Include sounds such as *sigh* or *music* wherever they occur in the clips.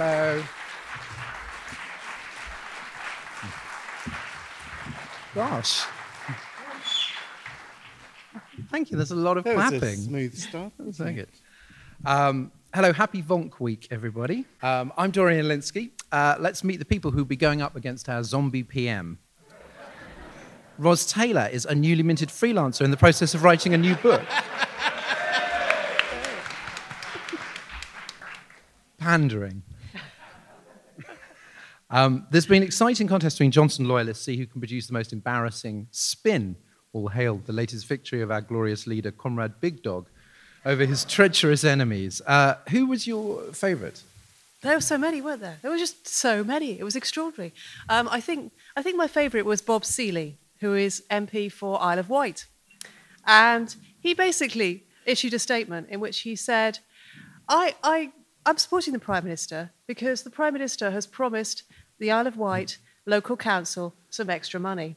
Hello. Gosh. Thank you. There's a lot of That was a clapping. smooth start. Thank you. Um, hello, happy Vonk Week, everybody. Um, I'm Dorian Lynskey. Uh, let's meet the people who'll be going up against our zombie PM. Roz Taylor is a newly minted freelancer in the process of writing a new book. *laughs* Pandering. Um, there's been exciting contest between Johnson loyalists see who can produce the most embarrassing spin. All hail the latest victory of our glorious leader, Comrade Big Dog, over his treacherous enemies. Uh, who was your favourite? There were so many, weren't there? There were just so many. It was extraordinary. Um, I think I think my favourite was Bob Seely, who is MP for Isle of Wight, and he basically issued a statement in which he said, "I I I'm supporting the Prime Minister because the Prime Minister has promised the Isle of Wight local council some extra money."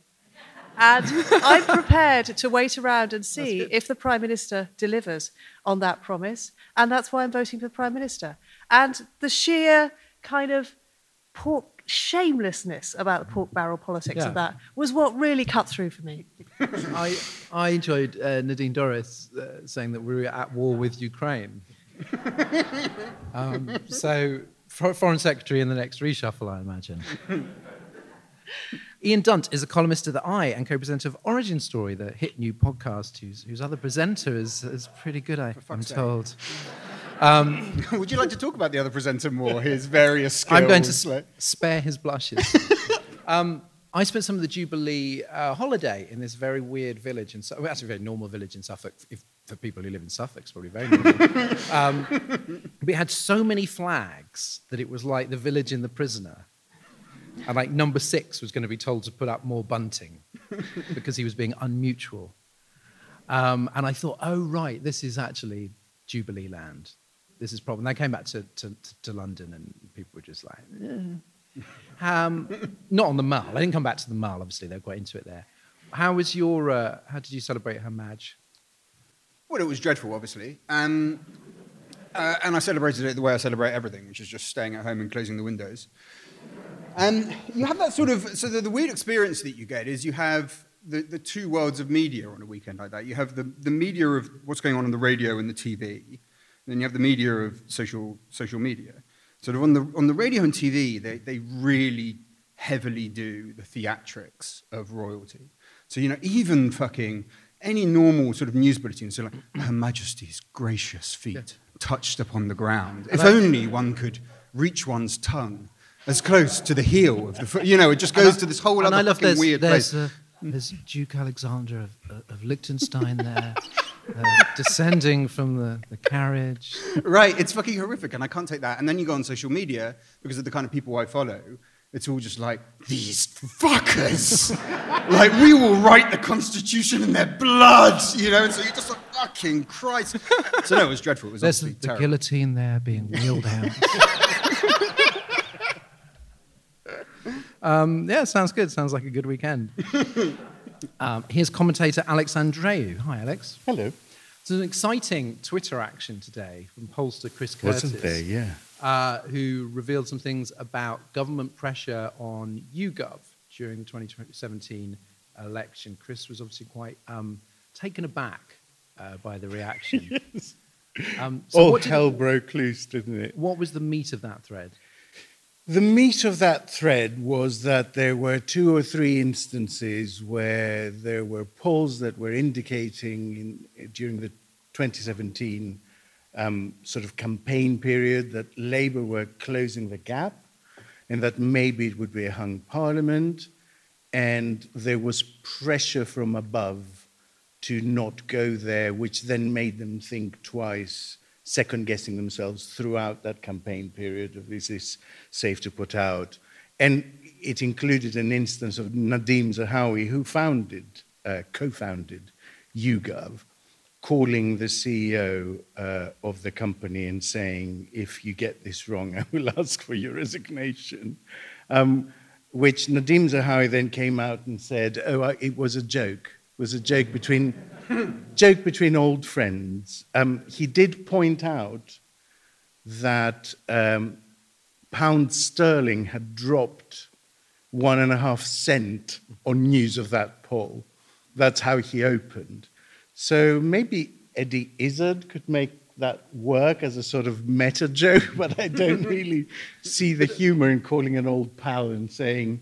And I'm prepared to wait around and see if the Prime Minister delivers on that promise. And that's why I'm voting for the Prime Minister. And the sheer kind of pork shamelessness about the pork barrel politics Yeah. of that was what really cut through for me. I, I enjoyed uh, Nadine Dorries uh, saying that we were at war with Ukraine. *laughs* um, so, for, Foreign Secretary in the next reshuffle, I imagine. *laughs* Ian Dunt is a columnist at The Eye and co presenter of Origin Story, the hit new podcast, whose, whose other presenter is, is pretty good, I, sake. told. *laughs* Would you like to talk about the other presenter more? His various skills. *laughs* I'm going to s- like- spare his blushes. um, I spent some of the Jubilee uh, holiday in this very weird village, in well, actually a very normal village in Suffolk. If, for people who live in Suffolk, it's probably very normal. *laughs* um, we had so many flags that it was like the village in The Prisoner. And like number six was going to be told to put up more bunting *laughs* because he was being unmutual. Um, and I thought, oh, right, this is actually Jubilee land. This is problem. And I came back to, to, to London and people were just like, "Eh." um, *laughs* not on the Mall. I didn't come back to the Mall, obviously. They were quite into it there. How was your, uh, how did you celebrate her Madge? Well, it was dreadful, obviously. Um, uh, and I celebrated it the way I celebrate everything, which is just staying at home and closing the windows. Um, you have that sort of, so the, the weird experience that you get is you have the, the two worlds of media on a weekend like that. You have the, the media of what's going on on the radio and the TV, and then you have the media of social, social media. Sort of on the, on the radio and TV, they, they really heavily do the theatrics of royalty. So, you know, even fucking any normal sort of news bulletin, so like, Her Majesty's gracious feet touched upon the ground. If only one could reach one's tongue as close to the heel of the foot. You know, it just goes to this whole other I love there's, weird there's, place. uh, there's Duke Alexander of, uh, of Liechtenstein there, uh, descending from the, the carriage. Right, it's fucking horrific, and I can't take that. And then you go on social media because of the kind of people I follow. It's all just like these fuckers. *laughs* like we will write the Constitution in their blood, you know. And so you're just like fucking Christ. *laughs* So no, it was dreadful. It was There's the, absolutely the terrible. guillotine there being wheeled out. *laughs* um, yeah, sounds good. Sounds like a good weekend. um, here's commentator Alex Andreou. Hi, Alex. Hello. There's an exciting Twitter action today from pollster Chris Curtis. Wasn't there? Yeah. Uh, who revealed some things about government pressure on YouGov during the 2017 election. Chris was obviously quite um, taken aback uh, by the reaction. *laughs* um, so All what, did- hell broke loose, didn't it? what was the meat of that thread? The meat of that thread was that there were two or three instances where there were polls that were indicating in, during the 2017 um, sort of campaign period that Labour were closing the gap and that maybe it would be a hung parliament. And there was pressure from above to not go there, which then made them think twice, second guessing themselves throughout that campaign period of is this safe to put out? And it included an instance of Nadim Zahawi, who founded, uh, co founded YouGov, calling the CEO uh, of the company and saying, if you get this wrong, *laughs* I will ask for your resignation. Um, which Nadim Zahawi then came out and said, oh, it was a joke. It was a joke between, *laughs* joke between old friends. Um, he did point out that um, pound sterling had dropped one and a half cent on news of that poll. That's how he opened. So maybe Eddie Izzard could make that work as a sort of meta joke, *laughs* but I don't *laughs* really see the humor in calling an old pal and saying,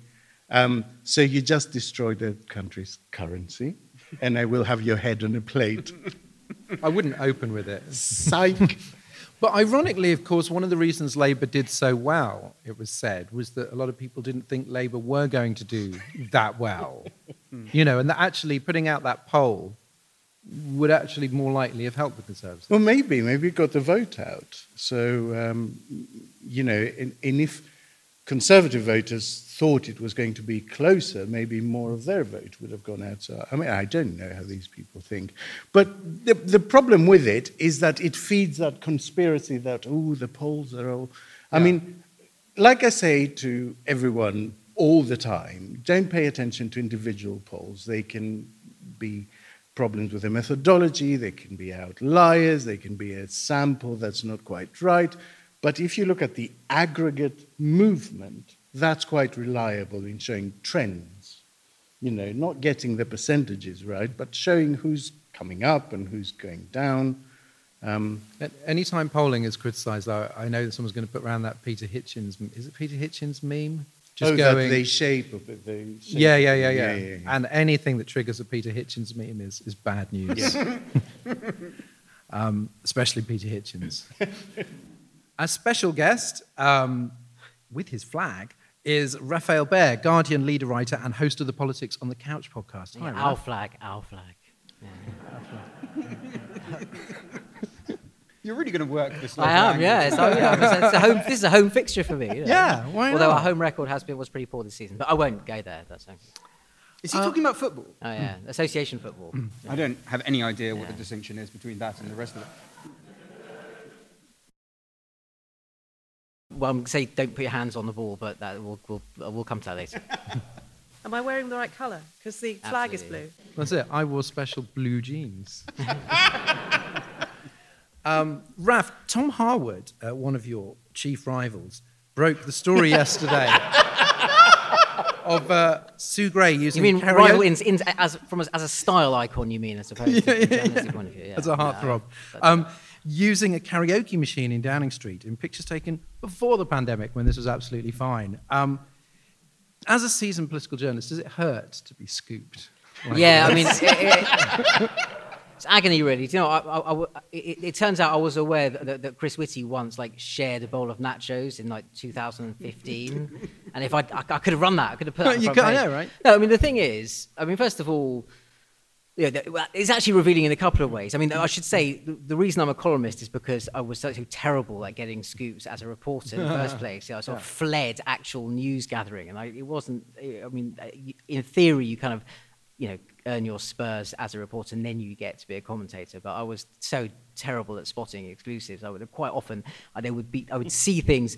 um, So you just destroyed the country's currency, and I will have your head on a plate. *laughs* I wouldn't open with it. Psych. But ironically, of course, one of the reasons Labour did so well, it was said, was that a lot of people didn't think Labour were going to do that well. you know, and that actually putting out that poll would actually more likely have helped the Conservatives. Well, maybe, maybe it got the vote out. So, um, you know, and, and if Conservative voters thought it was going to be closer, maybe more of their vote would have gone out. So, I mean, I don't know how these people think. But the, the problem with it is that it feeds that conspiracy that, oh, the polls are all. I mean, like I say to everyone all the time, don't pay attention to individual polls. They can be problems with the methodology, they can be outliers, they can be a sample that's not quite right. But if you look at the aggregate movement, that's quite reliable in showing trends. You know, not getting the percentages right, but showing who's coming up and who's going down. Um, At Any time polling is criticised, I know that someone's going to put around that Peter Hitchens. Is it Peter Hitchens meme? Oh, that they shape of it. They shape yeah, yeah, yeah, it. yeah, yeah, yeah. And anything that triggers a Peter Hitchens meme is, is bad news. *laughs* um, especially Peter Hitchens. *laughs* A special guest um, with his flag is Rafael Behr, Guardian leader writer and host of the Politics on the Couch podcast. Hi, Yeah, our flag, our flag. Yeah. *laughs* You're really going to work this. Time. I am, yeah. It's, oh, yeah. It's, it's a home, this is a home fixture for me. you know. Yeah, why Although our home record has been was pretty poor this season, but I won't go there. That's okay. Is he talking about football? Oh yeah, association football. I don't have any idea what Yeah. the distinction is between that and the rest of it. well, I'm gonna say don't put your hands on the ball, but that we'll we'll, uh, we'll come to that later. *laughs* Am I wearing the right colour? Because the flag is blue. That's it. I wore special blue jeans. *laughs* um, Raf, Tom Harwood, uh, one of your chief rivals, broke the story *laughs* yesterday of uh, Sue Gray You using mean karaoke rival in, in, as from a, as a style icon? You mean as opposed to *laughs* from a journalistic point of view? Yeah. as a heartthrob, Yeah, um, using a karaoke machine in Downing Street in pictures taken before the pandemic when this was absolutely fine. Um, as a seasoned political journalist, does it hurt to be scooped? like yeah, I mean, it, it, it's agony, really. Do you know, I, I- I it, it turns out I was aware that, that, that Chris Whitty once like shared a bowl of nachos in like 2015, *laughs* and if I, I, I could have run that, I could have put that. You could- know, right? No, I mean the thing is, I mean, first of all. Yeah, it's actually revealing in a couple of ways. I mean, I should say the, the reason I'm a columnist is because I was so, so terrible at getting scoops as a reporter in the first *laughs* place. Yeah, I sort of fled actual news gathering, and I, it wasn't. I mean, in theory, you kind of, you know, earn your spurs as a reporter, and then you get to be a commentator. But I was so terrible at spotting exclusives. I would quite often, I, they would be, I would see things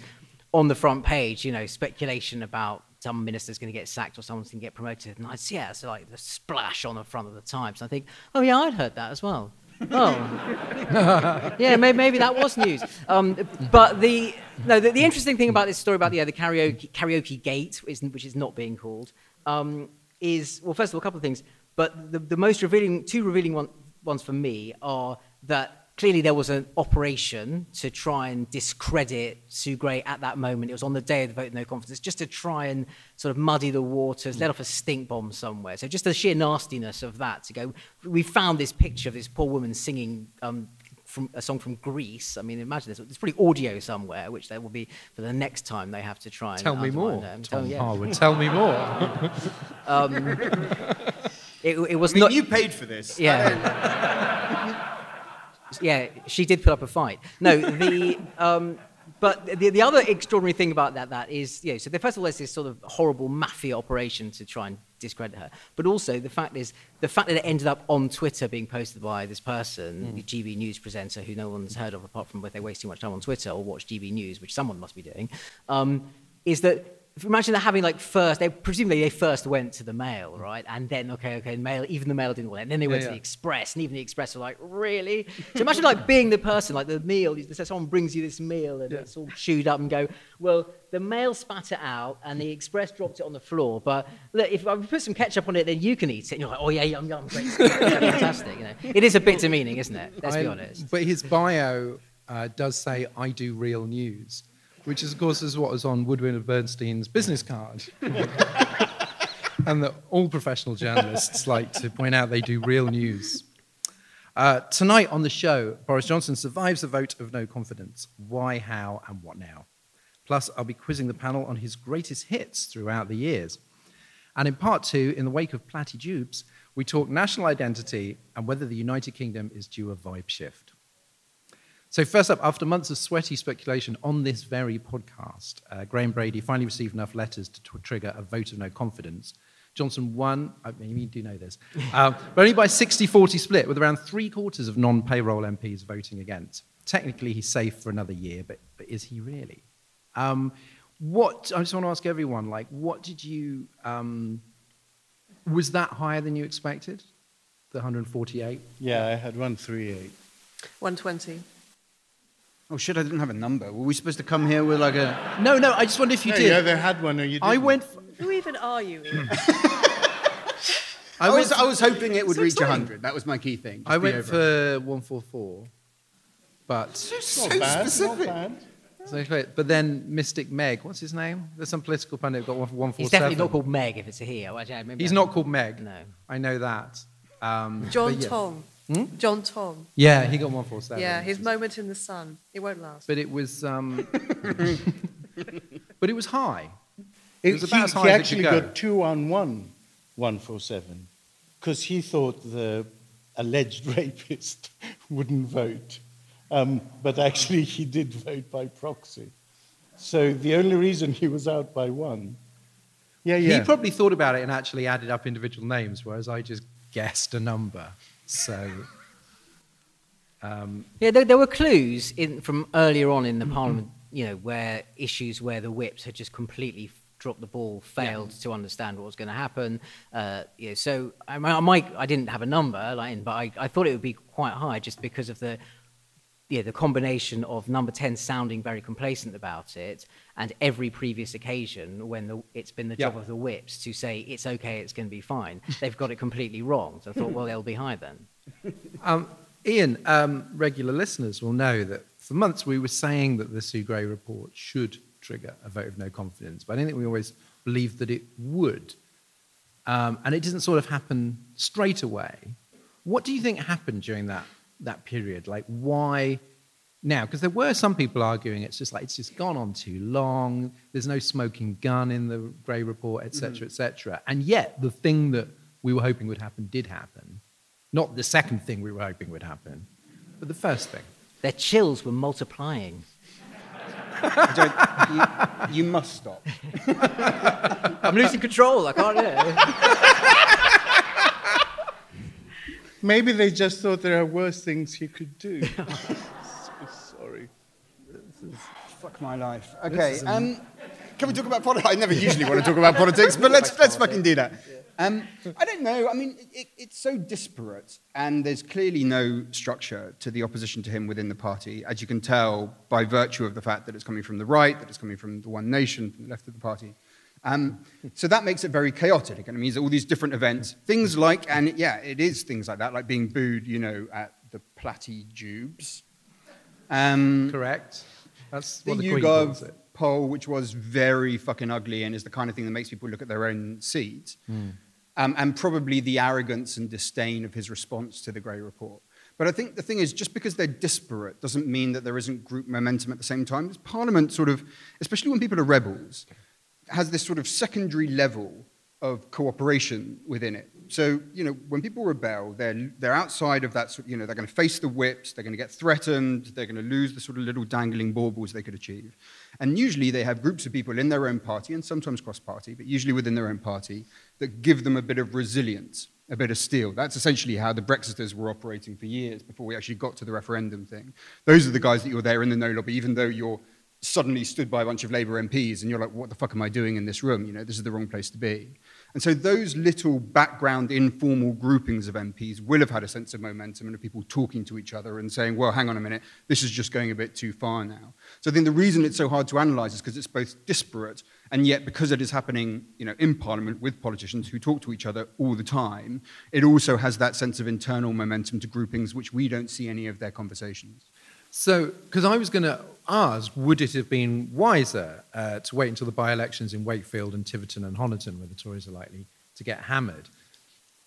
on the front page, you know, speculation about some minister's going to get sacked or someone's going to get promoted. And I'd see it as like the splash on the front of the Times. And I think, oh, yeah, I'd heard that as well. Oh, *laughs* yeah, maybe, maybe that was news. Um, but the, no, the, the interesting thing about this story about the, yeah, the karaoke, karaoke gate, which is not being called, um, is, well, first of all, a couple of things. But the, the most revealing, two revealing one, ones for me are that clearly there was an operation to try and discredit Sue Gray at that moment. It was on the day of the vote no confidence, just to try and sort of muddy the waters, let off a stink bomb somewhere. So just the sheer nastiness of that to go. We found this picture of this poor woman singing. Um, from a song from Greece. I mean, imagine this. There's probably audio somewhere, which there will be for the next time they have to try and Tell me more, them. Tom Tell- yeah. Harwood. Tell me more. *laughs* *laughs* It, it was I mean, not. you paid for this. Yeah. *laughs* yeah, she did put up a fight. No, the. Um, but the, the other extraordinary thing about that, that is, you know, so the, first of all, there's this sort of horrible mafia operation to try and discredit her. But also, the fact is, the fact that it ended up on Twitter being posted by this person, the GB News presenter, who no one's heard of apart from if they waste too much time on Twitter or watch GB News, which someone must be doing, um, is that imagine that having like first, they presumably they first went to the Mail, right, and then okay, okay, Mail, even the Mail didn't want it, and then they went Yeah, to the. Express, and even the Express were like, really? So imagine like being the person, like the meal, so someone brings you this meal and it's all chewed up, and go, well, the Mail spat it out, and the Express dropped it on the floor, but look, if I put some ketchup on it, then you can eat it, and you're like, oh yeah, yum yum, great, *laughs* fantastic, you know, it is a bit demeaning, isn't it? Let's be honest. But his bio uh, does say, I do real news, which, is, of course, is what was on Woodward of Bernstein's business card. *laughs* and that all professional journalists like to point out they do real news. Uh, tonight on the show, Boris Johnson survives a vote of no confidence. Why, how, and what now? Plus, I'll be quizzing the panel on his greatest hits throughout the years. And in part two, in the wake of Platty Jubes, we talk national identity and whether the United Kingdom is due a vibe shift. So, first up, after months of sweaty speculation on this very podcast, uh, Graham Brady finally received enough letters to tw- trigger a vote of no confidence. Johnson won, I mean, you do know this, *laughs* um, but only by 60 40 split, with around three quarters of non payroll MPs voting against. Technically, he's safe for another year, but, but is he really? Um, what, I just want to ask everyone, like, what did you, um, was that higher than you expected? The 148? Yeah, I had 138. 120. Oh shit! I didn't have a number. Were we supposed to come here with like a? No, no, I just wonder if you No, did. you either had one or you didn't. I went, Who even are you? *laughs* Ian? I, went was, I was hoping it would So reach exciting. 100. That was my key thing. I Just be went over for 144, but Not so bad, specific. not bad. so clear. but then Mystic Meg, what's his name? There's some political pundit who got one for 147. He's definitely not called Meg if it's a he. Actually, I maybe He's I- not called Meg. No. I know that. Um, John but yeah. Tom. Hmm? John Tom. Yeah, he got 147. Yeah, his moment in the sun. It won't last. But it was, um, *laughs* but it was high. It It- was he, about as high he as it actually could go. got two on one, 147, because he thought the alleged *laughs* rapist wouldn't vote. Um, but actually, he did vote by proxy. So the only reason he was out by one. Yeah, yeah. He probably thought about it and actually added up individual names, whereas I just guessed a number. So, um, Yeah, there, there were clues in, from earlier on in the Parliament, you know, where issues where the whips had just completely dropped the ball, failed to understand what was going to happen. Uh, you know, so I, might- I might, I didn't have a number, like, but I, I thought it would be quite high just because of the, yeah, the combination of number 10 sounding very complacent about it and every previous occasion when the, it's been the job of the whips to say it's okay, it's going to be fine, they've got it completely wrong. So I thought, well, they'll be high then. Um, Ian, um, regular listeners will know that for months we were saying that the Sue Gray report should trigger a vote of no confidence, but I don't think we always believed that it would. Um, and it didn't sort of happen straight away. What do you think happened during that, that period? Like, why now? Because there were some people arguing it's just like it's just gone on too long. There's no smoking gun in the Gray report, etc., cetera, mm-hmm. et cetera. And yet, the thing that we were hoping would happen did happen. Not the second thing we were hoping would happen, but the first thing. Their chills were multiplying. I *laughs* don't- you, you must stop. *laughs* I'm losing control. I can't. Yeah. *laughs* Maybe they just thought there are worse things he could do. so *laughs* sorry. Fuck my life. Okay. Um, can we talk about politics? I never usually want to talk about politics, but let's let's fucking do that. Um, I don't know. I mean, it, it's so disparate, and there's clearly no structure to the opposition to him within the party, as you can tell by virtue of the fact that it's coming from the right, that it's coming from the One Nation, from the left of the party. Um, so that makes it very chaotic, and it means all these different events, things like, and yeah, it is things like that, like being booed, you know, at the Platty Jubes. Um, Correct. That's what the Queen calls YouGov poll, which was very fucking ugly and is the kind of thing that makes people look at their own seat, um, and probably the arrogance and disdain of his response to the Gray Report. But I think the thing is, just because they're disparate doesn't mean that there isn't group momentum at the same time. Parliament sort of, especially when people are rebels, has this sort of secondary level of cooperation within it. So, you know, when people rebel, they're, they're outside of that, sort you know, they're going to face the whips, they're going to get threatened, they're going to lose the sort of little dangling baubles they could achieve. And usually they have groups of people in their own party, and sometimes cross party, but usually within their own party, that give them a bit of resilience, a bit of steel. That's essentially how the Brexiters were operating for years before we actually got to the referendum thing. Those are the guys that you're there in the no lobby, even though you're suddenly stood by a bunch of Labour MPs and you're like, what the fuck am I doing in this room? You know, this is the wrong place to be. And so those little background informal groupings of MPs will have had a sense of momentum and of people talking to each other and saying, well, hang on a minute, this is just going a bit too far now. So I think the reason it's so hard to analyse is because it's both disparate and yet because it is happening you know, in Parliament with politicians who talk to each other all the time, it also has that sense of internal momentum to groupings which we don't see any of their conversations. So, because I was going to ask, would it have been wiser uh, to wait until the by elections in Wakefield and Tiverton and Honiton, where the Tories are likely to get hammered?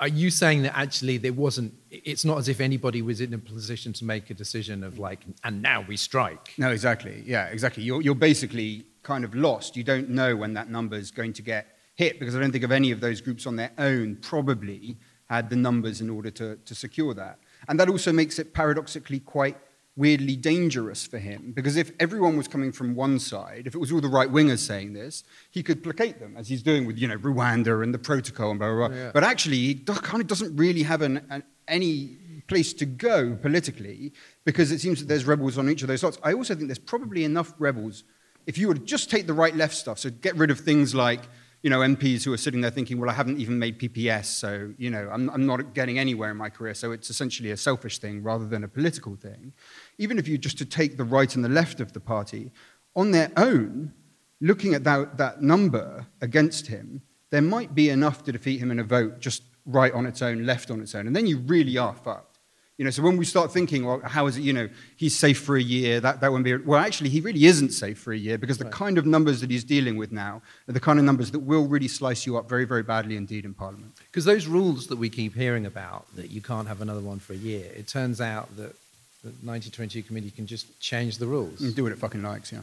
Are you saying that actually there wasn't, it's not as if anybody was in a position to make a decision of like, and now we strike? No, exactly. Yeah, exactly. You're, you're basically kind of lost. You don't know when that number is going to get hit because I don't think of any of those groups on their own probably had the numbers in order to, to secure that. And that also makes it paradoxically quite weirdly dangerous for him because if everyone was coming from one side, if it was all the right wingers saying this, he could placate them as he's doing with you know Rwanda and the protocol and blah blah. blah. Yeah. But actually, he kind of doesn't really have an, an, any place to go politically because it seems that there's rebels on each of those sides. I also think there's probably enough rebels if you would just take the right left stuff. So get rid of things like you know, MPs who are sitting there thinking, well, I haven't even made PPS, so, you know, I'm, I'm not getting anywhere in my career, so it's essentially a selfish thing rather than a political thing. Even if you just to take the right and the left of the party, on their own, looking at that, that number against him, there might be enough to defeat him in a vote just right on its own, left on its own, and then you really are fucked. You know, so when we start thinking, well, how is it, you know, he's safe for a year, that, that won't be, well, actually, he really isn't safe for a year because the kind of numbers that he's dealing with now are the kind of numbers that will really slice you up very, very badly indeed in Parliament. Because those rules that we keep hearing about, that you can't have another one for a year, it turns out that the 1922 committee can just change the rules. And do what it fucking likes, yeah.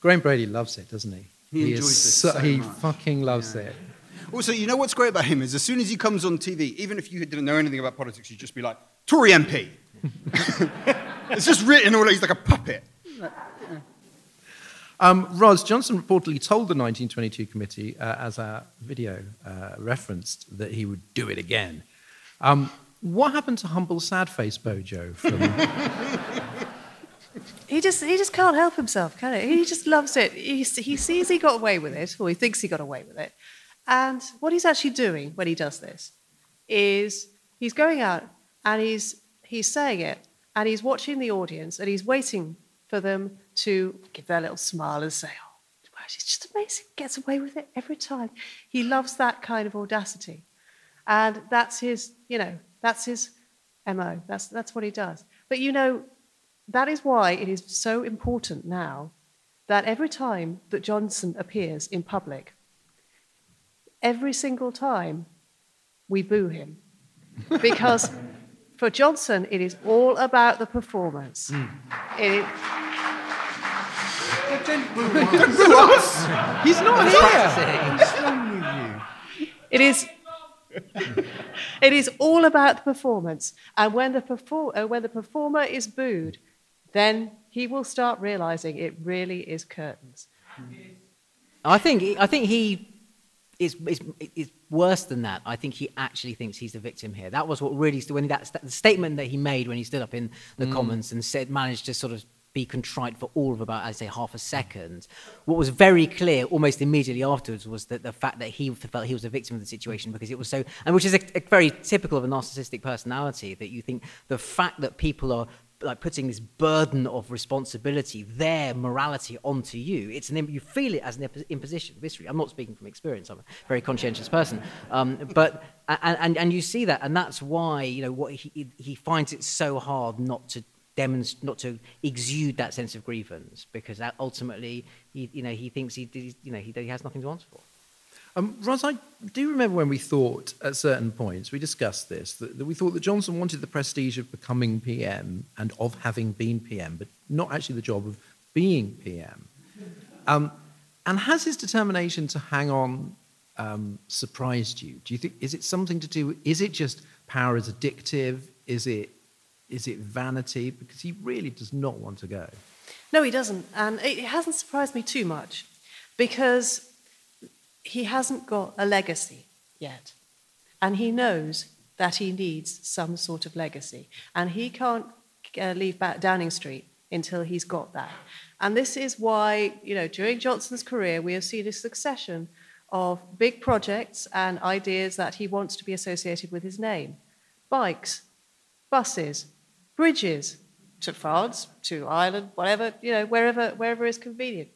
Graham Brady loves it, doesn't he? He is enjoys this so- so He much. fucking loves it. Also, you know what's great about him is as soon as he comes on TV, even if you didn't know anything about politics, you'd just be like, Tory MP. *laughs* it's just written all, he's like a puppet. *laughs* Um, Ros Johnson reportedly told the 1922 committee, uh, as our video uh, referenced, that he would do it again. Um, what happened to humble, sad face Bojo from *laughs* He just he just can't help himself, can he? He just loves it. He, he sees he got away with it, or he thinks he got away with it. And what he's actually doing when he does this is he's going out and he's he's saying it, and he's watching the audience, and he's waiting for them to give their little smile and say, "Oh, wow, it's just amazing! Gets away with it every time." He loves that kind of audacity, and that's his, you know, that's his mo. That's that's what he does. But you know, that is why it is so important now that every time that Johnson appears in public, every single time we boo him. Because for Johnson, it is all about the performance. It is, He's not here. it is it is all about the performance. And when the, perfor- uh, when the performer is booed, then he will start realizing it really is curtains. I think I think he is, is, is worse than that. I think he actually thinks he's the victim here. That was what really when that st- the statement that he made when he stood up in the mm. Commons and said managed to sort of be contrite for all of about I'd say half a second. What was very clear almost immediately afterwards was that the fact that he felt he was a victim of the situation because it was so and which is a, a very typical of a narcissistic personality that you think the fact that people are like putting this burden of responsibility, their morality onto you. It's an you feel it as an imposition history. I'm not speaking from experience. I'm a very conscientious person, um, but and, and and you see that, and that's why you know what he he finds it so hard not to demonstrate, not to exude that sense of grievance, because ultimately he you know he thinks he- you know he, he has nothing to answer for. Um, Ros, I do remember when we thought at certain points, we discussed this, that, that we thought that Johnson wanted the prestige of becoming PM and of having been PM, but not actually the job of being PM. Um, and has his determination to hang on um, surprised you? Do you think, is it something to do, is it just power is addictive? Is it, is it vanity? Because he really does not want to go. No, he doesn't. And it hasn't surprised me too much because he hasn't got a legacy yet. And he knows that he needs some sort of legacy. And he can't uh, leave back Downing Street until he's got that. And this is why, you know, during Johnson's career, we have seen a succession of big projects and ideas that he wants to be associated with his name bikes, buses, bridges to France, to Ireland, whatever, you know, wherever, wherever is convenient.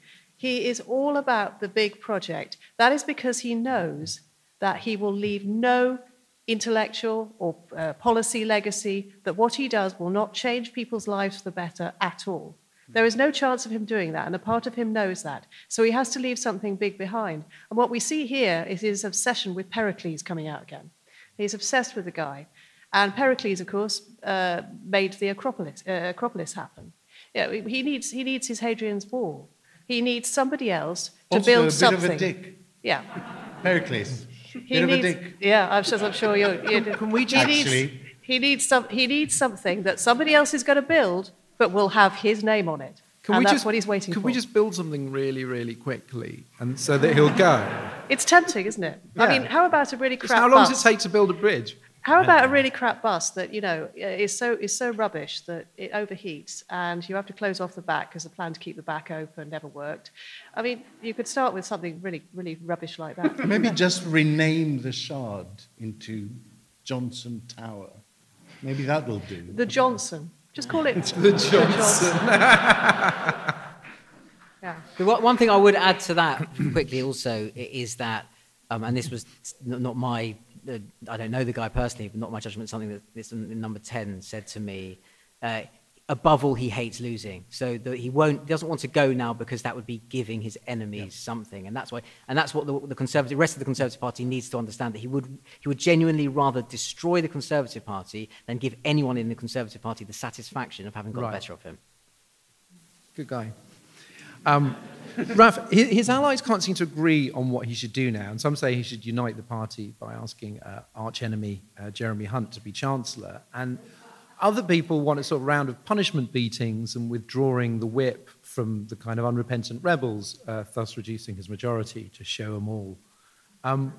He is all about the big project. That is because he knows that he will leave no intellectual or uh, policy legacy, that what he does will not change people's lives for the better at all. There is no chance of him doing that, and a part of him knows that. So he has to leave something big behind. And what we see here is his obsession with Pericles coming out again. He's obsessed with the guy. And Pericles, of course, uh, made the Acropolis, uh, Acropolis happen. Yeah, he, needs, he needs his Hadrian's Wall. He needs somebody else to Also build a bit something. of a dick. Yeah. Pericles. He bit of a needs, dick. Yeah, I'm sure, I'm sure you're. you're Can we he just- needs, Actually- he needs some. He needs something that somebody else is going to build, but will have his name on it. Can and we that's just, what he's waiting Can for. we just build something really, really quickly, and so that he'll go? It's tempting, isn't it? I mean, how about a really crap how long bus? does it take to build a bridge? How about a really crap bus that you know is so is so rubbish that it overheats and you have to close off the back because the plan to keep the back open never worked. I mean, you could start with something really really rubbish like that. *laughs* Maybe just rename the Shard into Johnson Tower. Maybe that will do. The Johnson, just call it *laughs* The Johnson. *laughs* Yeah. The one one thing I would add to that quickly also is that, um, and this was not my, I don't know the guy personally, but not my judgment, something that this number 10 said to me. Uh, above all, he hates losing. So that he won't, doesn't want to go now because that would be giving his enemies something. And that's why, and that's what the, the conservative, rest of the Conservative Party needs to understand that he would, he would genuinely rather destroy the Conservative Party than give anyone in the Conservative Party the satisfaction of having got Right. the better of him. Good guy. Um, Raf, his, his allies can't seem to agree on what he should do now, and some say he should unite the party by asking uh, archenemy uh, Jeremy Hunt to be chancellor, and other people want a sort of round of punishment beatings and withdrawing the whip from the kind of unrepentant rebels, uh, thus reducing his majority to show them all. Um,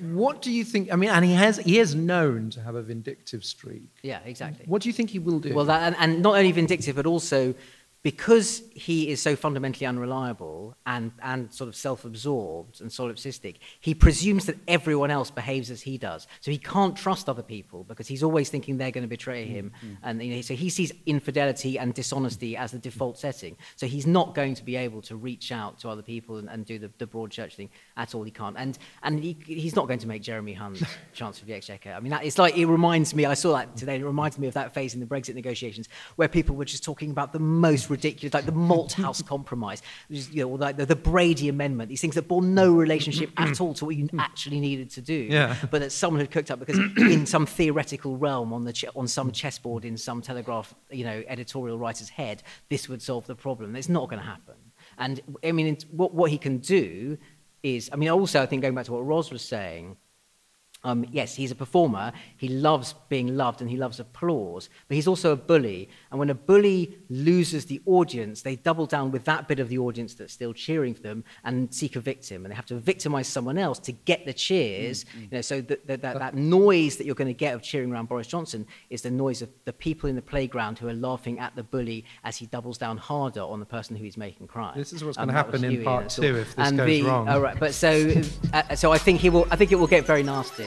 what do you think? I mean, and he has he is known to have a vindictive streak. Yeah, exactly. What do you think he will do? Well, that, and, and not only vindictive, but also because he is so fundamentally unreliable and, and sort of self absorbed and solipsistic, he presumes that everyone else behaves as he does. So he can't trust other people because he's always thinking they're going to betray mm-hmm. him. And you know, so he sees infidelity and dishonesty as the default setting. So he's not going to be able to reach out to other people and, and do the, the broad church thing at all. He can't. And, and he, he's not going to make Jeremy Hunt *laughs* Chancellor of the Exchequer. I mean, that, it's like, it reminds me, I saw that today, it reminds me of that phase in the Brexit negotiations where people were just talking about the most ridiculous, like the Malthouse *laughs* Compromise, is, you know, like the, the Brady Amendment, these things that bore no relationship at all to what you mm. actually needed to do, Yeah. but that someone had cooked up because *clears throat* in some theoretical realm on, the ch- on some chessboard in some Telegraph, you know, editorial writer's head, this would solve the problem. It's not going to happen. And I mean, what, what he can do is, I mean, also, I think going back to what Ros was saying, um, yes, he's a performer. He loves being loved and he loves applause, but he's also a bully. And when a bully loses the audience, they double down with that bit of the audience that's still cheering for them and seek a victim. And they have to victimize someone else to get the cheers. You know, so that, that, that, that noise that you're going to get of cheering around Boris Johnson is the noise of the people in the playground who are laughing at the bully as he doubles down harder on the person who he's making cry. This is what's Um, gonna happen in part all- two if this and goes the- wrong. oh, right, but so, *laughs* uh, so I think he will. I think it will get very nasty.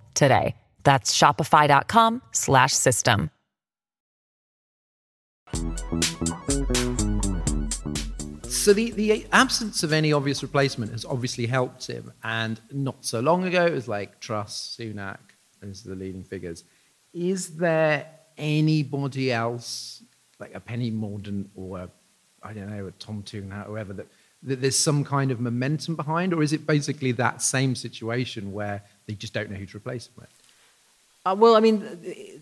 today. That's shopify.com slash system. So the, the absence of any obvious replacement has obviously helped him. And not so long ago, it was like Truss, Sunak, are the leading figures. Is there anybody else, like a Penny Mordaunt or a, I don't know, a Tom Tugendhat, whoever, that, that there's some kind of momentum behind? Or is it basically that same situation where they just don't know who to replace him with? Uh, well, I mean,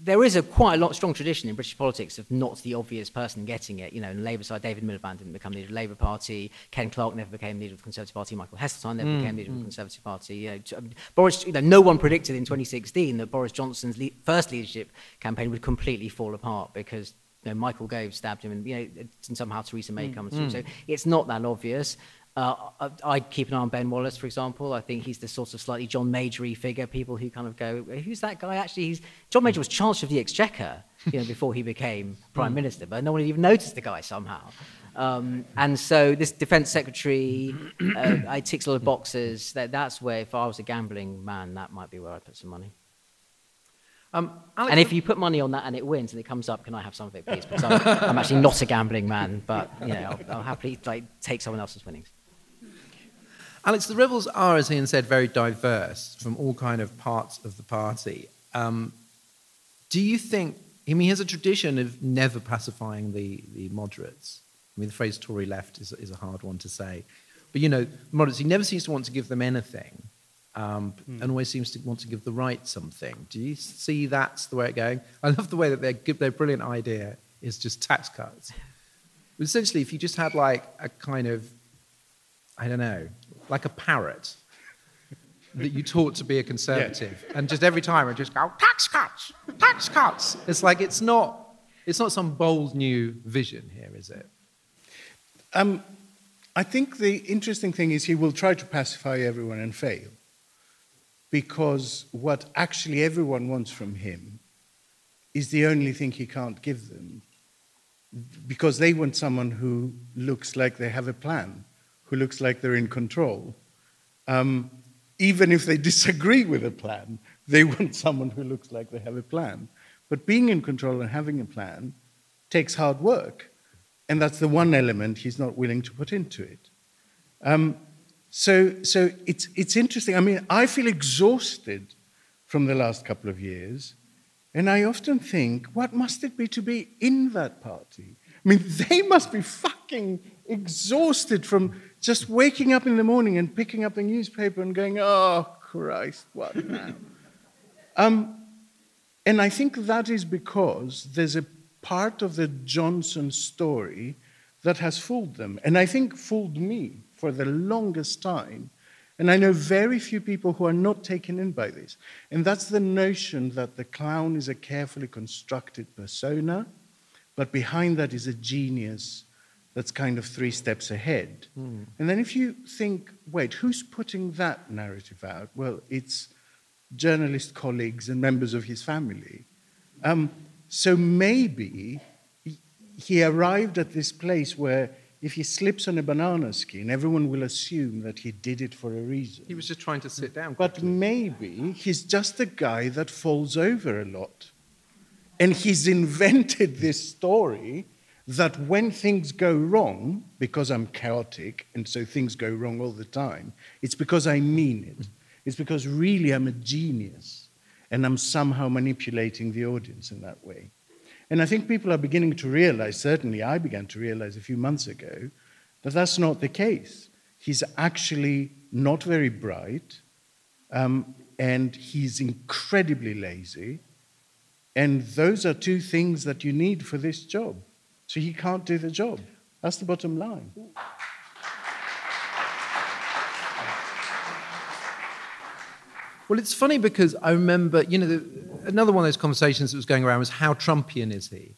there is a quite a lot strong tradition in British politics of not the obvious person getting it. You know, on the Labour side, David Miliband didn't become leader of the Labour Party. Ken Clarke never became leader of the Conservative Party. Michael Heseltine never became leader of the Conservative Party. You know, um, Boris, you know, no one predicted in 2016 that Boris Johnson's le- first leadership campaign would completely fall apart because you know, Michael Gove stabbed him, and you know, and somehow Theresa May comes through. So it's not that obvious. Uh, I- I'd keep an eye on Ben Wallace, for example. I think he's the sort of slightly John Majory figure. People who kind of go, "Who's that guy?" Actually, he's John Major was Chancellor of the Exchequer, you know, before he became *laughs* Prime Minister, but no one even noticed the guy somehow. Um, and so this Defence Secretary, uh, I ticks a lot of boxes. That, that's where, if I was a gambling man, that might be where I'd put some money. Um, Alex, And if you put money on that and it wins and it comes up, can I have some of it, please? Because I'm, I'm actually not a gambling man, but you know, I'll, I'll happily like take someone else's winnings. Alex, the Rebels are, as Ian said, very diverse from all kind of parts of the party. Um, do you think, I mean, he has a tradition of never pacifying the, the moderates. I mean, the phrase Tory left is, is a hard one to say. But, you know, moderates, he never seems to want to give them anything um, and always seems to want to give the right something. Do you see that's the way it's going? I love the way that their, their brilliant idea is just tax cuts. But essentially, if you just had like a kind of, I don't know, like a parrot that you taught to be a conservative, and just every time it just go tax cuts, tax cuts. It's like it's not, it's not some bold new vision here, is it? Um, I think the interesting thing is he will try to pacify everyone and fail. Because what actually everyone wants from him is the only thing he can't give them. Because they want someone who looks like they have a plan, who looks like they're in control. Um, even if they *laughs* disagree with a plan, they want someone who looks like they have a plan. But being in control and having a plan takes hard work. And that's the one element he's not willing to put into it. Um, so so it's, it's interesting. I mean, I feel exhausted from the last couple of years. And I often think, what must it be to be in that party? I mean, *laughs* they must be fucking exhausted from just waking up in the morning and picking up the newspaper and going, oh, Christ, what now? *laughs* um, and I think that is because there's a part of the Johnson story that has fooled them, and I think fooled me for the longest time. And I know very few people who are not taken in by this. And that's the notion that the clown is a carefully constructed persona, but behind that is a genius that's kind of three steps ahead. And then if you think, wait, who's putting that narrative out? Well, it's journalist colleagues and members of his family. Um, so maybe he arrived at this place where if he slips on a banana skin, everyone will assume that he did it for a reason. He was just trying to sit down. But maybe he's just a guy that falls over a lot. And he's invented this story that when things go wrong, because I'm chaotic and so things go wrong all the time, it's because I mean it. It's because really I'm a genius and I'm somehow manipulating the audience in that way. And I think people are beginning to realize, certainly I began to realize a few months ago, that that's not the case. He's actually not very bright, um, and he's incredibly lazy. And those are two things that you need for this job. So he can't do the job. That's the bottom line. Well, it's funny because I remember, you know, the, another one of those conversations that was going around was how Trumpian is he?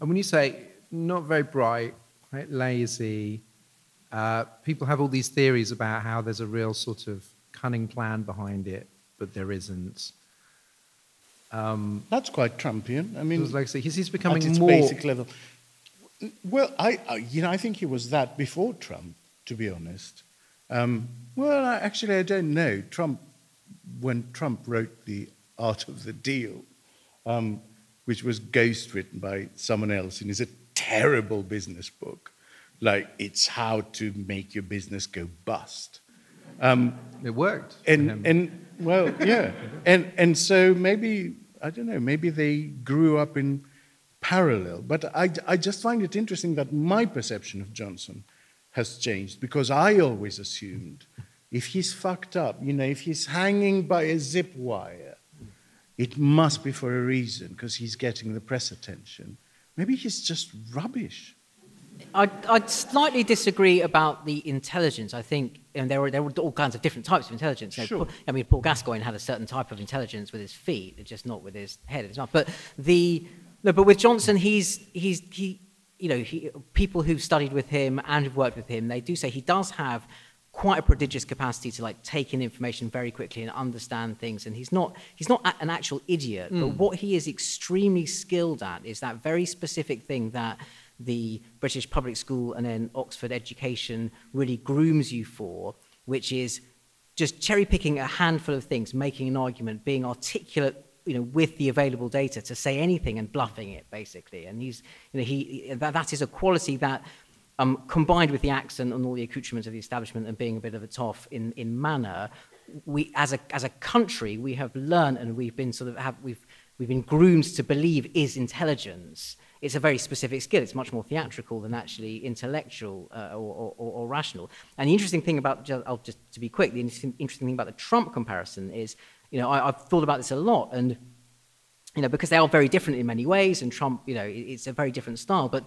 And when you say not very bright, quite lazy, uh, people have all these theories about how there's a real sort of cunning plan behind it, but there isn't. That's quite Trumpian. I mean, like, so he's, he's at becoming its more. basic level. Well, I, I, you know, I think he was that before Trump, to be honest. Um, well, I, actually, I don't know. Trump, when Trump wrote the Art of the Deal, um, which was ghost written by someone else, and is a terrible business book. Like it's how to make your business go bust. It worked. And and well, yeah, *laughs* and and so maybe I don't know. Maybe they grew up in parallel. But I I just find it interesting that my perception of Johnson has changed because I always assumed if he's fucked up, you know, if he's hanging by a zip wire, it must be for a reason because he's getting the press attention. Maybe he's just rubbish. I'd, I'd slightly disagree about the intelligence. I think and there were there were all kinds of different types of intelligence. You know, Sure. Paul- I mean, Paul Gascoigne had a certain type of intelligence with his feet, just not with his head his. But the no, but with Johnson, he's he's he you know he, people who've studied with him and who've worked with him, they do say he does have quite a prodigious capacity to like take in information very quickly and understand things. And he's not he's not an actual idiot but hmm. what he is extremely skilled at is that very specific thing that the British public school and then Oxford education really grooms you for which is just cherry picking a handful of things making an argument being articulate you know with the available data to say anything and bluffing it basically. And he's you know he that, that is a quality that um, combined with the accent and all the accoutrements of the establishment and being a bit of a toff in, in manner, we as a as a country we have learned and we've been sort of have we've we've been groomed to believe is intelligence. It's a very specific skill. It's much more theatrical than actually intellectual uh, or, or, or rational. And the interesting thing about I'll just to be quick, the interesting, interesting thing about the Trump comparison is, you know, I, I've thought about this a lot and you know, because they are very different in many ways, and Trump, you know, it- it's a very different style. But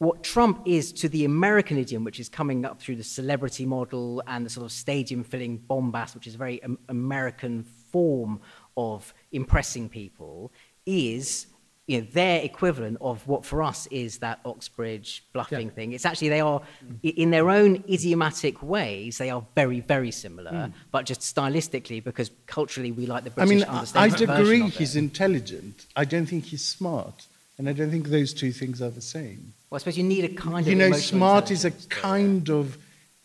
what Trump is to the American idiom, which is coming up through the celebrity model and the sort of stadium filling bombast, which is a very American form of impressing people, is you know, their equivalent of what for us is that Oxbridge bluffing thing. It's actually, they are, i- in their own idiomatic ways, they are very, very similar, hmm. but just stylistically, because culturally we like the I British mean, I- I'd agree he's intelligent. I don't think he's smart. And I don't think those two things are the same. Well, I suppose you need a kind You of You know, smart is a kind of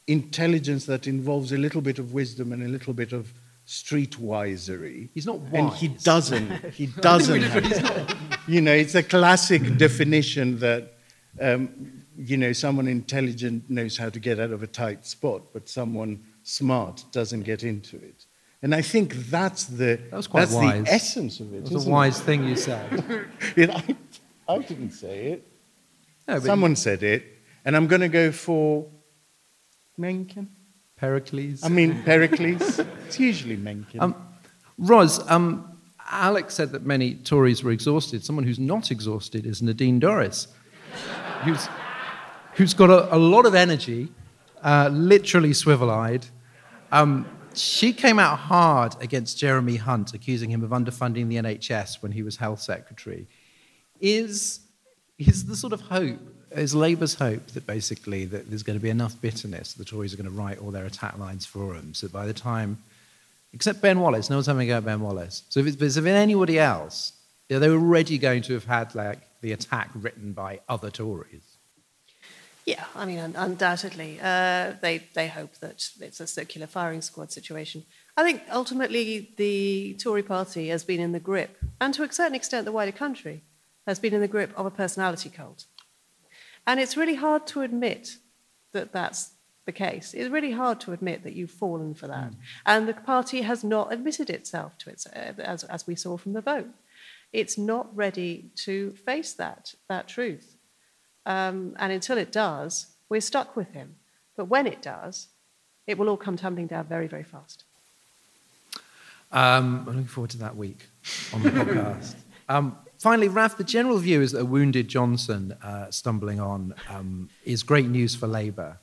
intelligence that involves a little bit of wisdom and a little bit of streetwisery. He's not And he doesn't. *laughs* He doesn't. have- *laughs* you know, it's a classic definition that, um, you know, someone intelligent knows how to get out of a tight spot, but someone smart doesn't get into it. And I think that's the, That was quite that's wise. the essence of it. It was a isn't it? wise thing you said. *laughs* You know, I, I didn't say it. No, Someone said it, and I'm going to go for Mencken. Pericles. I mean Pericles. it's usually Mencken. Um, Ros, um, Alex said that many Tories were exhausted. Someone who's not exhausted is Nadine Dorries, who's, who's got a, a lot of energy, uh, literally swivel eyed. Um, she came out hard against Jeremy Hunt, accusing him of underfunding the NHS when he was health secretary. Is, is the sort of hope, is Labour's hope that basically that there's going to be enough bitterness, the Tories are going to write all their attack lines for them, so by the time Except Ben Wallace. No one's having a go at Ben Wallace. So if it's, if it's anybody else, you know, they were already going to have had like the attack written by other Tories. Yeah, I mean, un- undoubtedly. Uh, they, they hope that it's a circular firing squad situation. I think ultimately the Tory party has been in the grip, and to a certain extent the wider country, has been in the grip of a personality cult. And it's really hard to admit that that's the case. It's really hard to admit that you've fallen for that. And the party has not admitted itself to it, uh, as, as we saw from the vote. It's not ready to face that, that truth. Um, and until it does, we're stuck with him. But when it does, it will all come tumbling down very, very fast. Um, I'm looking forward to that week on the *laughs* podcast. Um, finally, Raf, the general view is that a wounded Johnson uh, stumbling on um, is great news for Labour.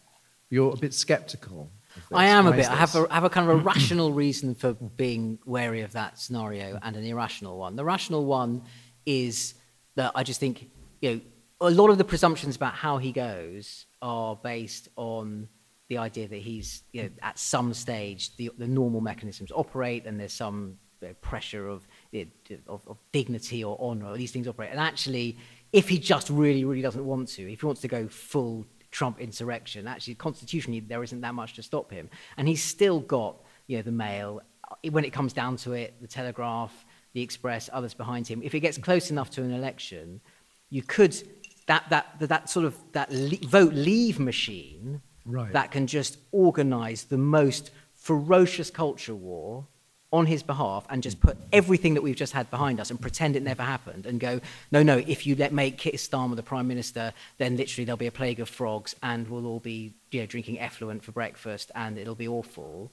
You're a bit sceptical. I am a Why bit. I have this? a, I have a kind of a *clears throat* rational reason for being wary of that scenario and an irrational one. The rational one is that I just think, you know, a lot of the presumptions about how he goes are based on the idea that he's, you know, at some stage the, the normal mechanisms operate and there's some you know, pressure of, of, of dignity or honor, or these things operate. And actually, if he just really, really doesn't want to, if he wants to go full Trump insurrection. Actually, constitutionally, there isn't that much to stop him, and he's still got you know the Mail. When it comes down to it, the Telegraph, the Express, others behind him. If it gets close enough to an election, you could that that that, that sort of that le- vote leave machine Right. that can just organise the most ferocious culture war on his behalf and just put everything that we've just had behind us and pretend it never happened and go, no, no, if you let make Keir Starmer the prime minister, then literally there'll be a plague of frogs and we'll all be you know, drinking effluent for breakfast and it'll be awful.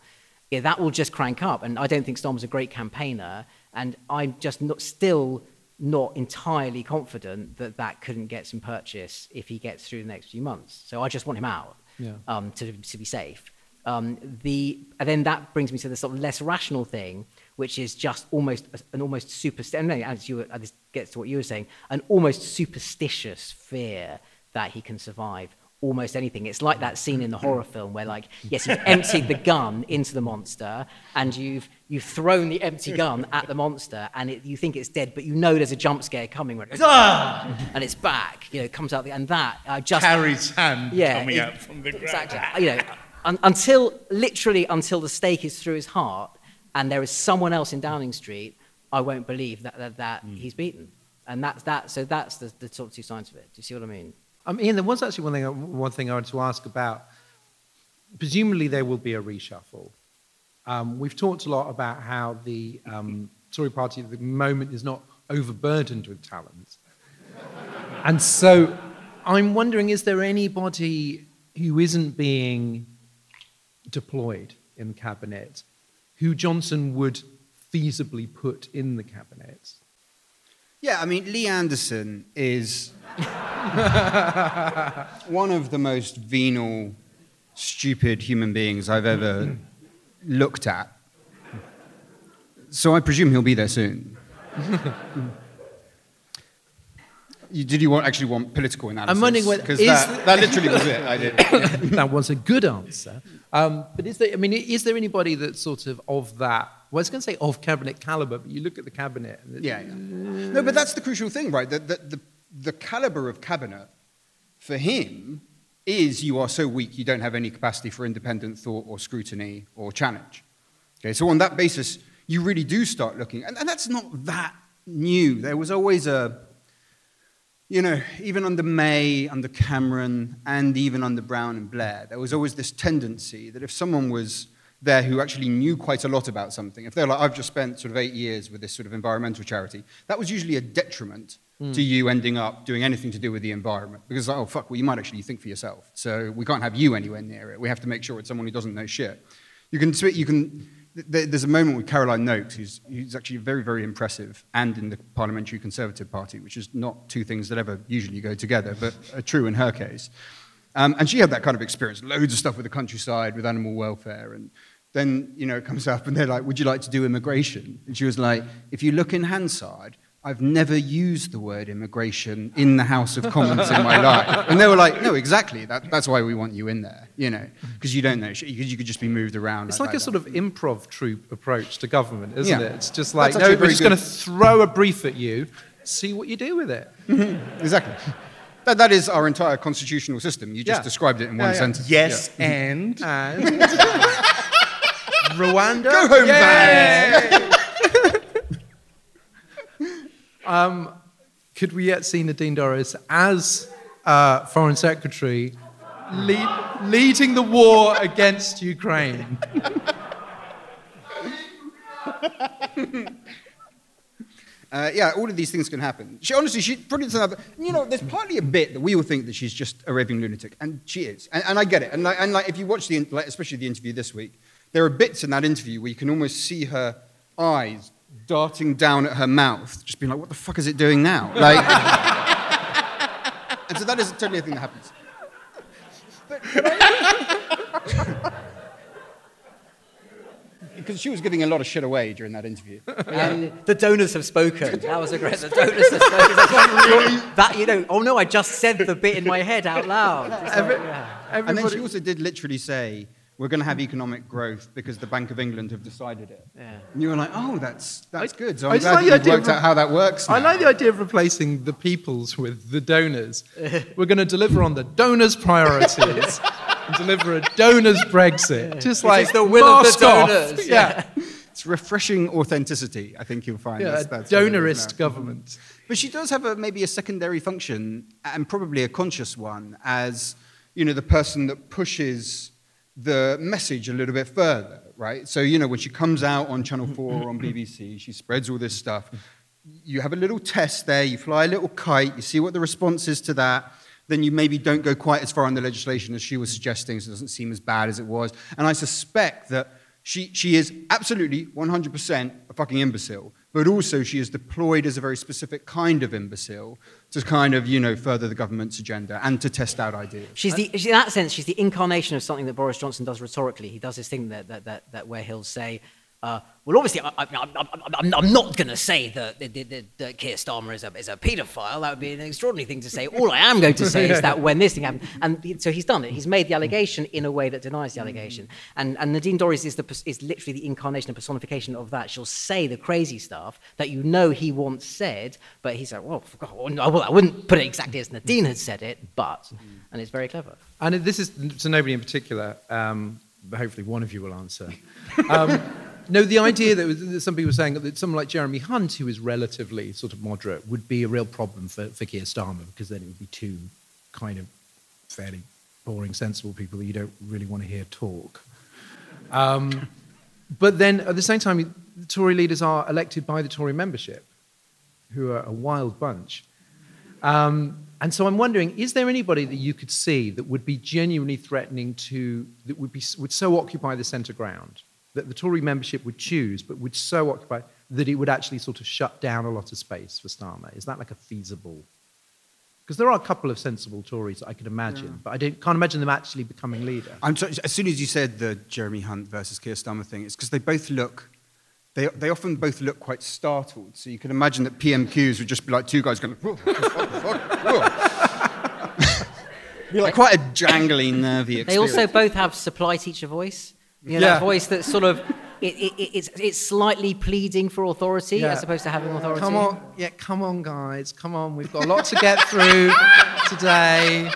Yeah, that will just crank up. And I don't think Starmer's a great campaigner. And I'm just not, still not entirely confident that that couldn't get some purchase if he gets through the next few months. So I just want him out Yeah. um, to, to be safe. Um, the, and then that brings me to the sort of less rational thing, which is just almost an almost superstitious, as you were, this gets to what you were saying, an almost superstitious fear that he can survive almost anything. It's like that scene in the horror film where, like, yes, you've *laughs* emptied the gun into the monster and you've, you've thrown the empty gun at the monster and it, you think it's dead, but you know there's a jump scare coming where it goes, ah, *laughs* and it's back, you know, it comes out, the, and that, I just Carrie's hand yeah, coming it- out from the ground. Exactly. You know, un- until literally until the stake is through his heart, and there is someone else in Downing Street, I won't believe that that, that Hmm. he's beaten. And that's that. So that's the, the sort of two sides of it. Do you see what I mean? Um, Ian, there was actually one thing, I- one thing I wanted to ask about. Presumably, there will be a reshuffle. Um, we've talked a lot about how the um, Tory party at the moment is not overburdened with talent. and so I'm wondering is there anybody who isn't being deployed in the cabinet who Johnson would feasibly put in the cabinet? Yeah, I mean, Lee Anderson is *laughs* one of the most venal, stupid human beings I've ever looked at. So I presume he'll be there soon. *laughs* You, did you want, actually want political analysis? wondering whether- that, that literally was it. I did. *laughs* that was a good answer. Um, but is there, I mean, is there anybody that's sort of of that, well, I was going to say of cabinet caliber, but you look at the cabinet. Yeah, yeah. No, but that's the crucial thing, right? The, the, the, the caliber of cabinet for him is you are so weak you don't have any capacity for independent thought or scrutiny or challenge. Okay, so on that basis, you really do start looking, and, and that's not that new. There was always a, you know, even under May, under Cameron, and even under Brown and Blair, there was always this tendency that if someone was there who actually knew quite a lot about something, if they're like, I've just spent sort of eight years with this sort of environmental charity, that was usually a detriment hmm. to you ending up doing anything to do with the environment. Because, oh, fuck, well, you might actually think for yourself. So we can't have you anywhere near it. We have to make sure it's someone who doesn't know shit. You can, you can there's a moment with Caroline Nokes, who's, who's actually very, very impressive, and in the Parliamentary Conservative Party, which is not two things that ever usually go together, but are true in her case. Um, and she had that kind of experience, loads of stuff with the countryside, with animal welfare. And then, you know, it comes up and they're like, would you like to do immigration? And she was like, if you look in Hansard, I've never used the word immigration in the House of Commons in my life. And they were like, no, exactly. That, that's why we want you in there, you know, because you don't know shit. You, could- just be moved around. It's like a that. sort of improv troupe approach to government, isn't Yeah. it? It's just like, That's no, we're just going to throw a brief at you, see what you do with it. *laughs* Exactly. That, that is our entire constitutional system. You just Yeah. described it in one yeah. sentence. Yes, and And *laughs* Rwanda. Go home, Yay! Um, could we yet see Nadine Dorries as uh, Foreign Secretary lead, leading the war against Ukraine? *laughs* Uh, yeah, all of these things can happen. She honestly, she probably doesn't. You know, there's partly a bit that we all think that she's just a raving lunatic, and she is, and, and I get it. And like, and like, if you watch the, like, especially the interview this week, there are bits in that interview where you can almost see her eyes darting down at her mouth, just being like, "What the fuck is it doing now?" Like, and so that is totally a thing that happens. But, *laughs* because she was giving a lot of shit away during that interview. Um, the donors have spoken. That was a great. The donors have spoken. That's what- that you know. Oh no, I just said the bit in my head out loud. It's like, yeah. And then she also did literally say, "We're going to have economic growth because the Bank of England have decided it." Yeah. And you were like, "Oh, that's that's I- good." So I I'm glad like you've worked of- out how that works. I like the idea of replacing the peoples with the donors. *laughs* We're going to deliver on the donors' priorities and deliver a donors' Brexit. Just like the will of the donors, Yeah, It's refreshing authenticity. I think you'll find. yeah, that's, that's what it is donorist mm-hmm. government. But she does have a, maybe a secondary function, and probably a conscious one, as you know, the person that pushes the message a little bit further, right? So you know, when she comes out on Channel Four or on BBC, she spreads all this stuff. You have a little test there. You fly a little kite. You see what the response is to that. Then you maybe don't go quite as far on the legislation as she was suggesting, so it doesn't seem as bad as it was. And I suspect that she, she is absolutely 100% a fucking imbecile, but also she is deployed as a very specific kind of imbecile to kind of, you know, further the government's agenda and to test out ideas. She's the, in that sense, she's the incarnation of something that Boris Johnson does rhetorically. He does this thing that, that, that, that where he'll say, uh, well, obviously, I, I, I, I'm, I'm not going to say that, that, that, that Keir Starmer is a, is a paedophile. That would be an extraordinary thing to say. *laughs* All I am going to say is that when this thing happened, and so he's done it. He's made the allegation in a way that denies the allegation. And, and Nadine Dorries is, the, is literally the incarnation and personification of that. She'll say the crazy stuff that you know he once said, but he's like, well, God, well, I wouldn't put it exactly as Nadine had said it, but, and it's very clever. And this is to nobody in particular, um, but hopefully one of you will answer. Um, *laughs* no, the idea that, was- that some people were saying that someone like Jeremy Hunt, who is relatively sort of moderate, would be a real problem for, for Keir Starmer because then it would be two kind of fairly boring, sensible people that you don't really want to hear talk. Um, but then at the same time, the Tory leaders are elected by the Tory membership, who are a wild bunch. Um, and so I'm wondering, is there anybody that you could see that would be genuinely threatening to, that would, be, would so occupy the centre ground, that the Tory membership would choose, but would so occupy that it would actually sort of shut down a lot of space for Starmer? Is that like a feasible? Because there are a couple of sensible Tories that I could imagine, but I don't, can't imagine them actually becoming leader. I'm so, as soon as you said the Jeremy Hunt versus Keir Starmer thing, it's because they both look, they, they often both look quite startled. So you can imagine that PMQs would just be like two guys going, whoa, what the fuck, whoa. *laughs* be like quite a jangly, nervy They also both have supply teacher voice. You know, Yeah. that voice that's sort of, it, it, it- it's, it's slightly pleading for authority Yeah. as opposed to having authority. Come on, yeah, come on, guys, come on. We've got a lot to get through *laughs* today.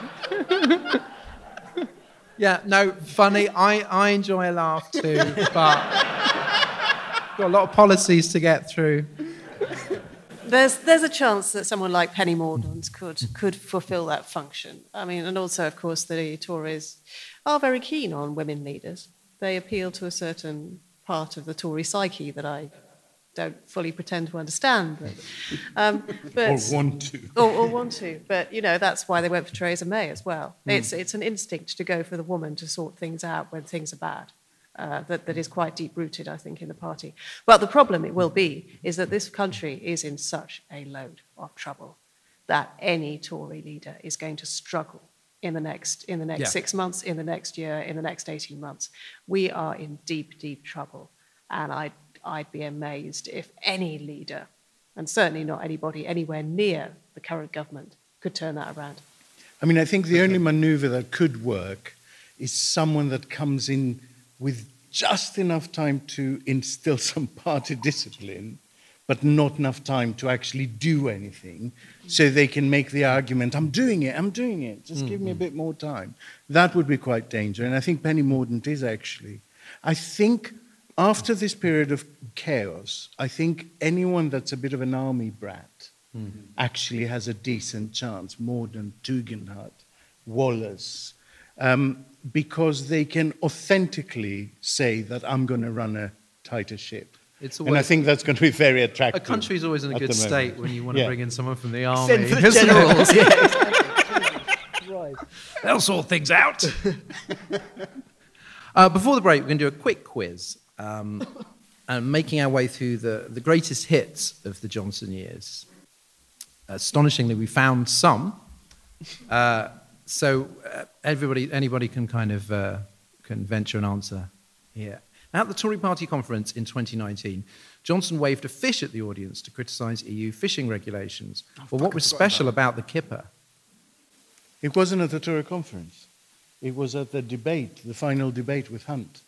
yeah, no, funny. I, I enjoy a laugh too, but got a lot of policies to get through. There's, there's a chance that someone like Penny Mordaunt could, could fulfill that function. I mean, and also, of course, the Tories are very keen on women leaders. They appeal to a certain part of the Tory psyche that I don't fully pretend to understand. But, um, *laughs* but Or want to. or, or want to. But you know, that's why they went for Theresa May as well. It's it's an instinct to go for the woman to sort things out when things are bad. Uh, that, that is quite deep rooted, I think, in the party. But the problem it will be is that this country is in such a load of trouble that any Tory leader is going to struggle in the next in the next Yeah. six months, in the next year, in the next eighteen months. We are in deep, deep trouble, and I'd I'd be amazed if any leader, and certainly not anybody anywhere near the current government, could turn that around. I mean, I think the only maneuver that could work is someone that comes in with just enough time to instill *laughs* some party discipline, but not enough time to actually do anything, so they can make the argument, I'm doing it, I'm doing it, just give me a bit more time. That would be quite dangerous. And I think Penny Mordaunt is actually. I think after this period of chaos, I think anyone that's a bit of an army brat actually has a decent chance, more than Tugendhat, Wallace, um, because they can authentically say that I'm going to run a tighter ship. It's and I think that's going to be very attractive. A attractive. country's always in a good the moment. state when you want to Yeah. bring in someone from the army. Send for the generals. *laughs* yeah. right. They'll sort things out. *laughs* uh, before the break, we're going to do a quick quiz. Um, and making our way through the, the greatest hits of the Johnson years. Astonishingly, we found some. Uh, so uh, everybody, anybody can kind of uh, can venture an answer here. At the Tory party conference in 2019, Johnson waved a fish at the audience to criticise EU fishing regulations. well, what was special about the kipper? It wasn't at the Tory conference. It was at the debate, the final debate with Hunt.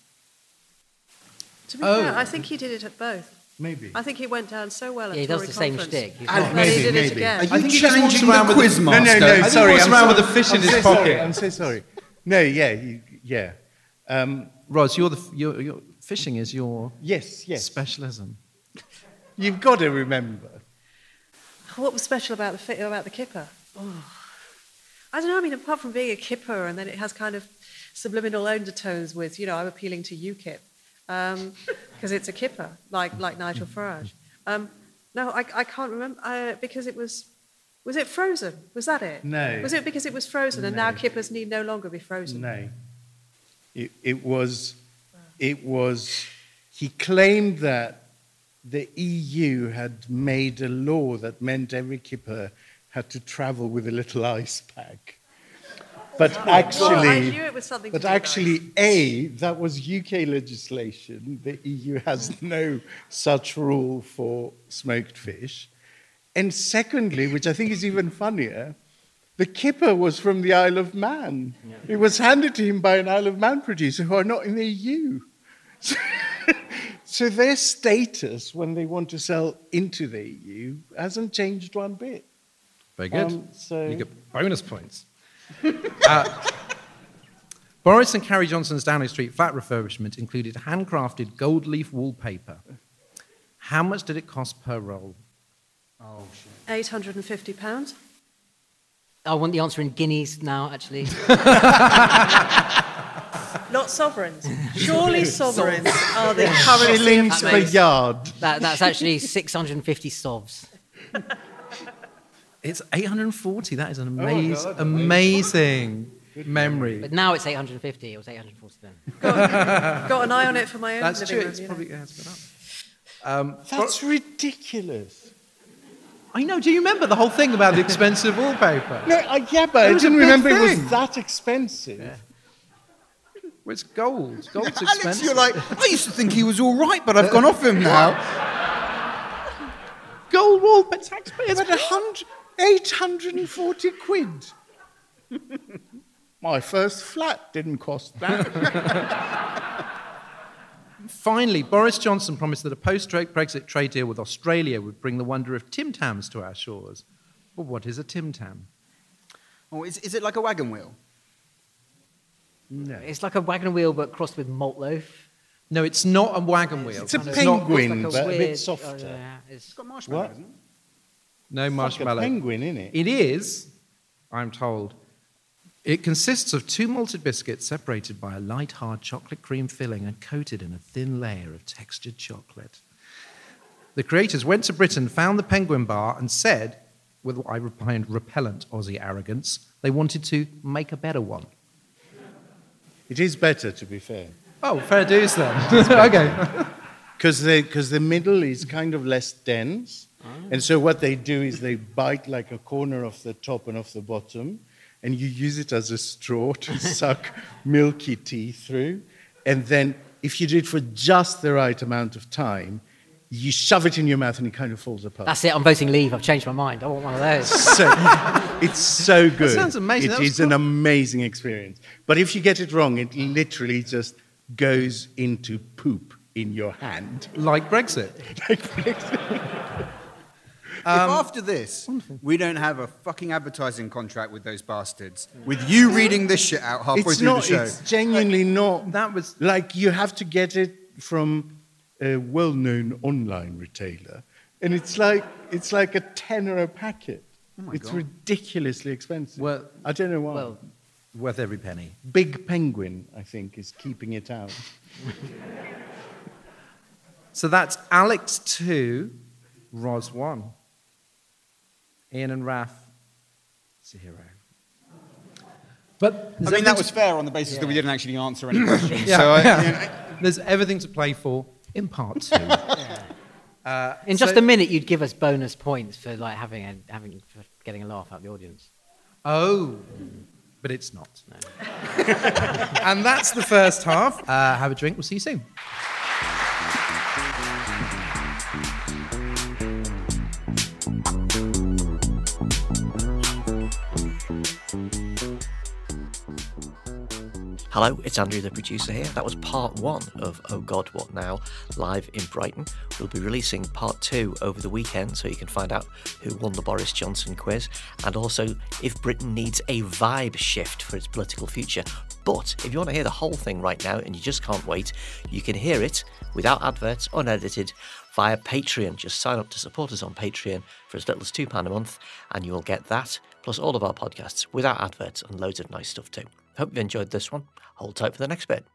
To be Oh. fair, I think he did it at both. Maybe. I think he went down so well at Yeah, he does Tory the same conference. shtick. He's And not- And then Maybe, it maybe. again. Are you I think he just around the with a- quiz No, master? no, no, I think he sorry. I'm around so- with a fish in I'm his so pocket. Sorry, I'm so sorry. No, yeah, you, yeah. Um, Ros, you're the, you're, you're, fishing is your yes, yes. specialism. You've got to remember. What was special about the fi- about the kipper? Oh. I don't know. I mean, apart from being a kipper, and then it has kind of subliminal undertones with, you know, I'm appealing to UKIP because *laughs* it's a kipper, like like Nigel Farage. Um, no, I, I can't remember uh, because it was. Was it frozen? Was that it? No. Was it because it was frozen and now kippers need no longer be frozen? No. It, it was, it was, he claimed that the EU had made a law that meant every kipper had to travel with a little *laughs* ice pack. But Well, I actually, knew it was something. but to do with actually, ice. A, that was UK legislation. The EU has *laughs* no such rule for smoked fish. And secondly, which I think is even funnier, the kipper was from the Isle of Man. It was handed to him by an Isle of Man producer who are not in the EU. So, so their status when they want to sell into the EU hasn't changed one bit. Very good. Um, so- You get bonus points. *laughs* uh, Boris and Carrie Johnson's Downing Street flat refurbishment included handcrafted gold leaf wallpaper. How much did it cost per roll? Oh, shit. 850 pounds. I want the answer in guineas now, actually. *laughs* Not sovereigns. Surely sovereigns are the currency of Shillings per yard. That, that's actually 650 sovs. It's 840. That is an amaz- amazing memory. But now it's 850. It was 840 then. Got an eye on it for my own That's living true. room, It's you know. probably has gone up. Um, That's ridiculous. I know. Do you remember the whole thing about the expensive wallpaper? No, I, yeah, but It I was didn't remember it was that expensive. Well, it's gold. *laughs* Gold's Alex, expensive. you're like, I used to think he was all right, but I've gone off him now. *laughs* gold wallpaper. Taxpayers. But a hundred, 840 quid. *laughs* My first flat didn't cost that. Finally, Boris Johnson promised that a post Brexit trade deal with Australia would bring the wonder of Tim Tams to our shores. Well, what is a Tim Tam? Oh, is, is it like a wagon wheel? no. It's like a wagon wheel, but crossed with malt loaf. No, it's not a wagon wheel. It's a Kind of- penguin, it's but a bit softer. oh, yeah, it's- It's got marshmallow, What? isn't it? No Like a marshmallow. penguin, in it? It is, I'm told. It consists of two malted biscuits separated by a light, hard chocolate cream filling and coated in a thin layer of textured chocolate. The creators went to Britain, found the penguin bar, and said, with what I find repellent Aussie arrogance, they wanted to make a better one. It is better, to be fair. Oh, fair dues then. *laughs* okay. Because the, 'cause the middle is kind of less dense. Ah. And so what they do is they bite like a corner off the top and off the bottom, and you use it as a straw to *laughs* suck milky tea through. And then if you do it for just the right amount of time, you shove it in your mouth and it kind of falls apart. That's it. I'm voting leave. I've changed my mind. I want one of those. *laughs* so, it's so good. It sounds amazing. It is That was is an amazing experience. But if you get it wrong, it literally just goes into poop in your hand. Like Brexit. *laughs* like Brexit. If um, after this we don't have a fucking advertising contract with those bastards, with you reading this shit out halfway It's through not. the show, It's genuinely not. That was Like you have to get it from a well-known online retailer, and it's like it's like a tenner a packet. Oh my it's God. ridiculously expensive. Well- I don't know why. Well, worth every penny. Big Penguin, I think, is keeping it out. *laughs* So that's Alex 2, Ros 1. Ian and Raf, zero. But I mean, that was fair on the basis that we didn't actually answer any questions. *laughs* Yeah, so I, yeah. you know, there's everything to play for in part two. *laughs* Uh, in just so- a minute, you'd give us bonus points for like having a, having for getting a laugh out of the audience. Oh, but it's not. *laughs* and that's the first half. Uh, have a drink. We'll see you soon. Hello, it's Andrew, the producer here. That was part one of Oh God, What Now, live in Brighton. We'll be releasing part two over the weekend so you can find out who won the Boris Johnson quiz and also if Britain needs a vibe shift for its political future. But if you want to hear the whole thing right now and you just can't wait, you can hear it without adverts, unedited, via Patreon. Just sign up to support us on Patreon for as little as £2 a month, and you will get that, plus all of our podcasts without adverts and loads of nice stuff too. Hope you've enjoyed this one. Hold tight for the next bit.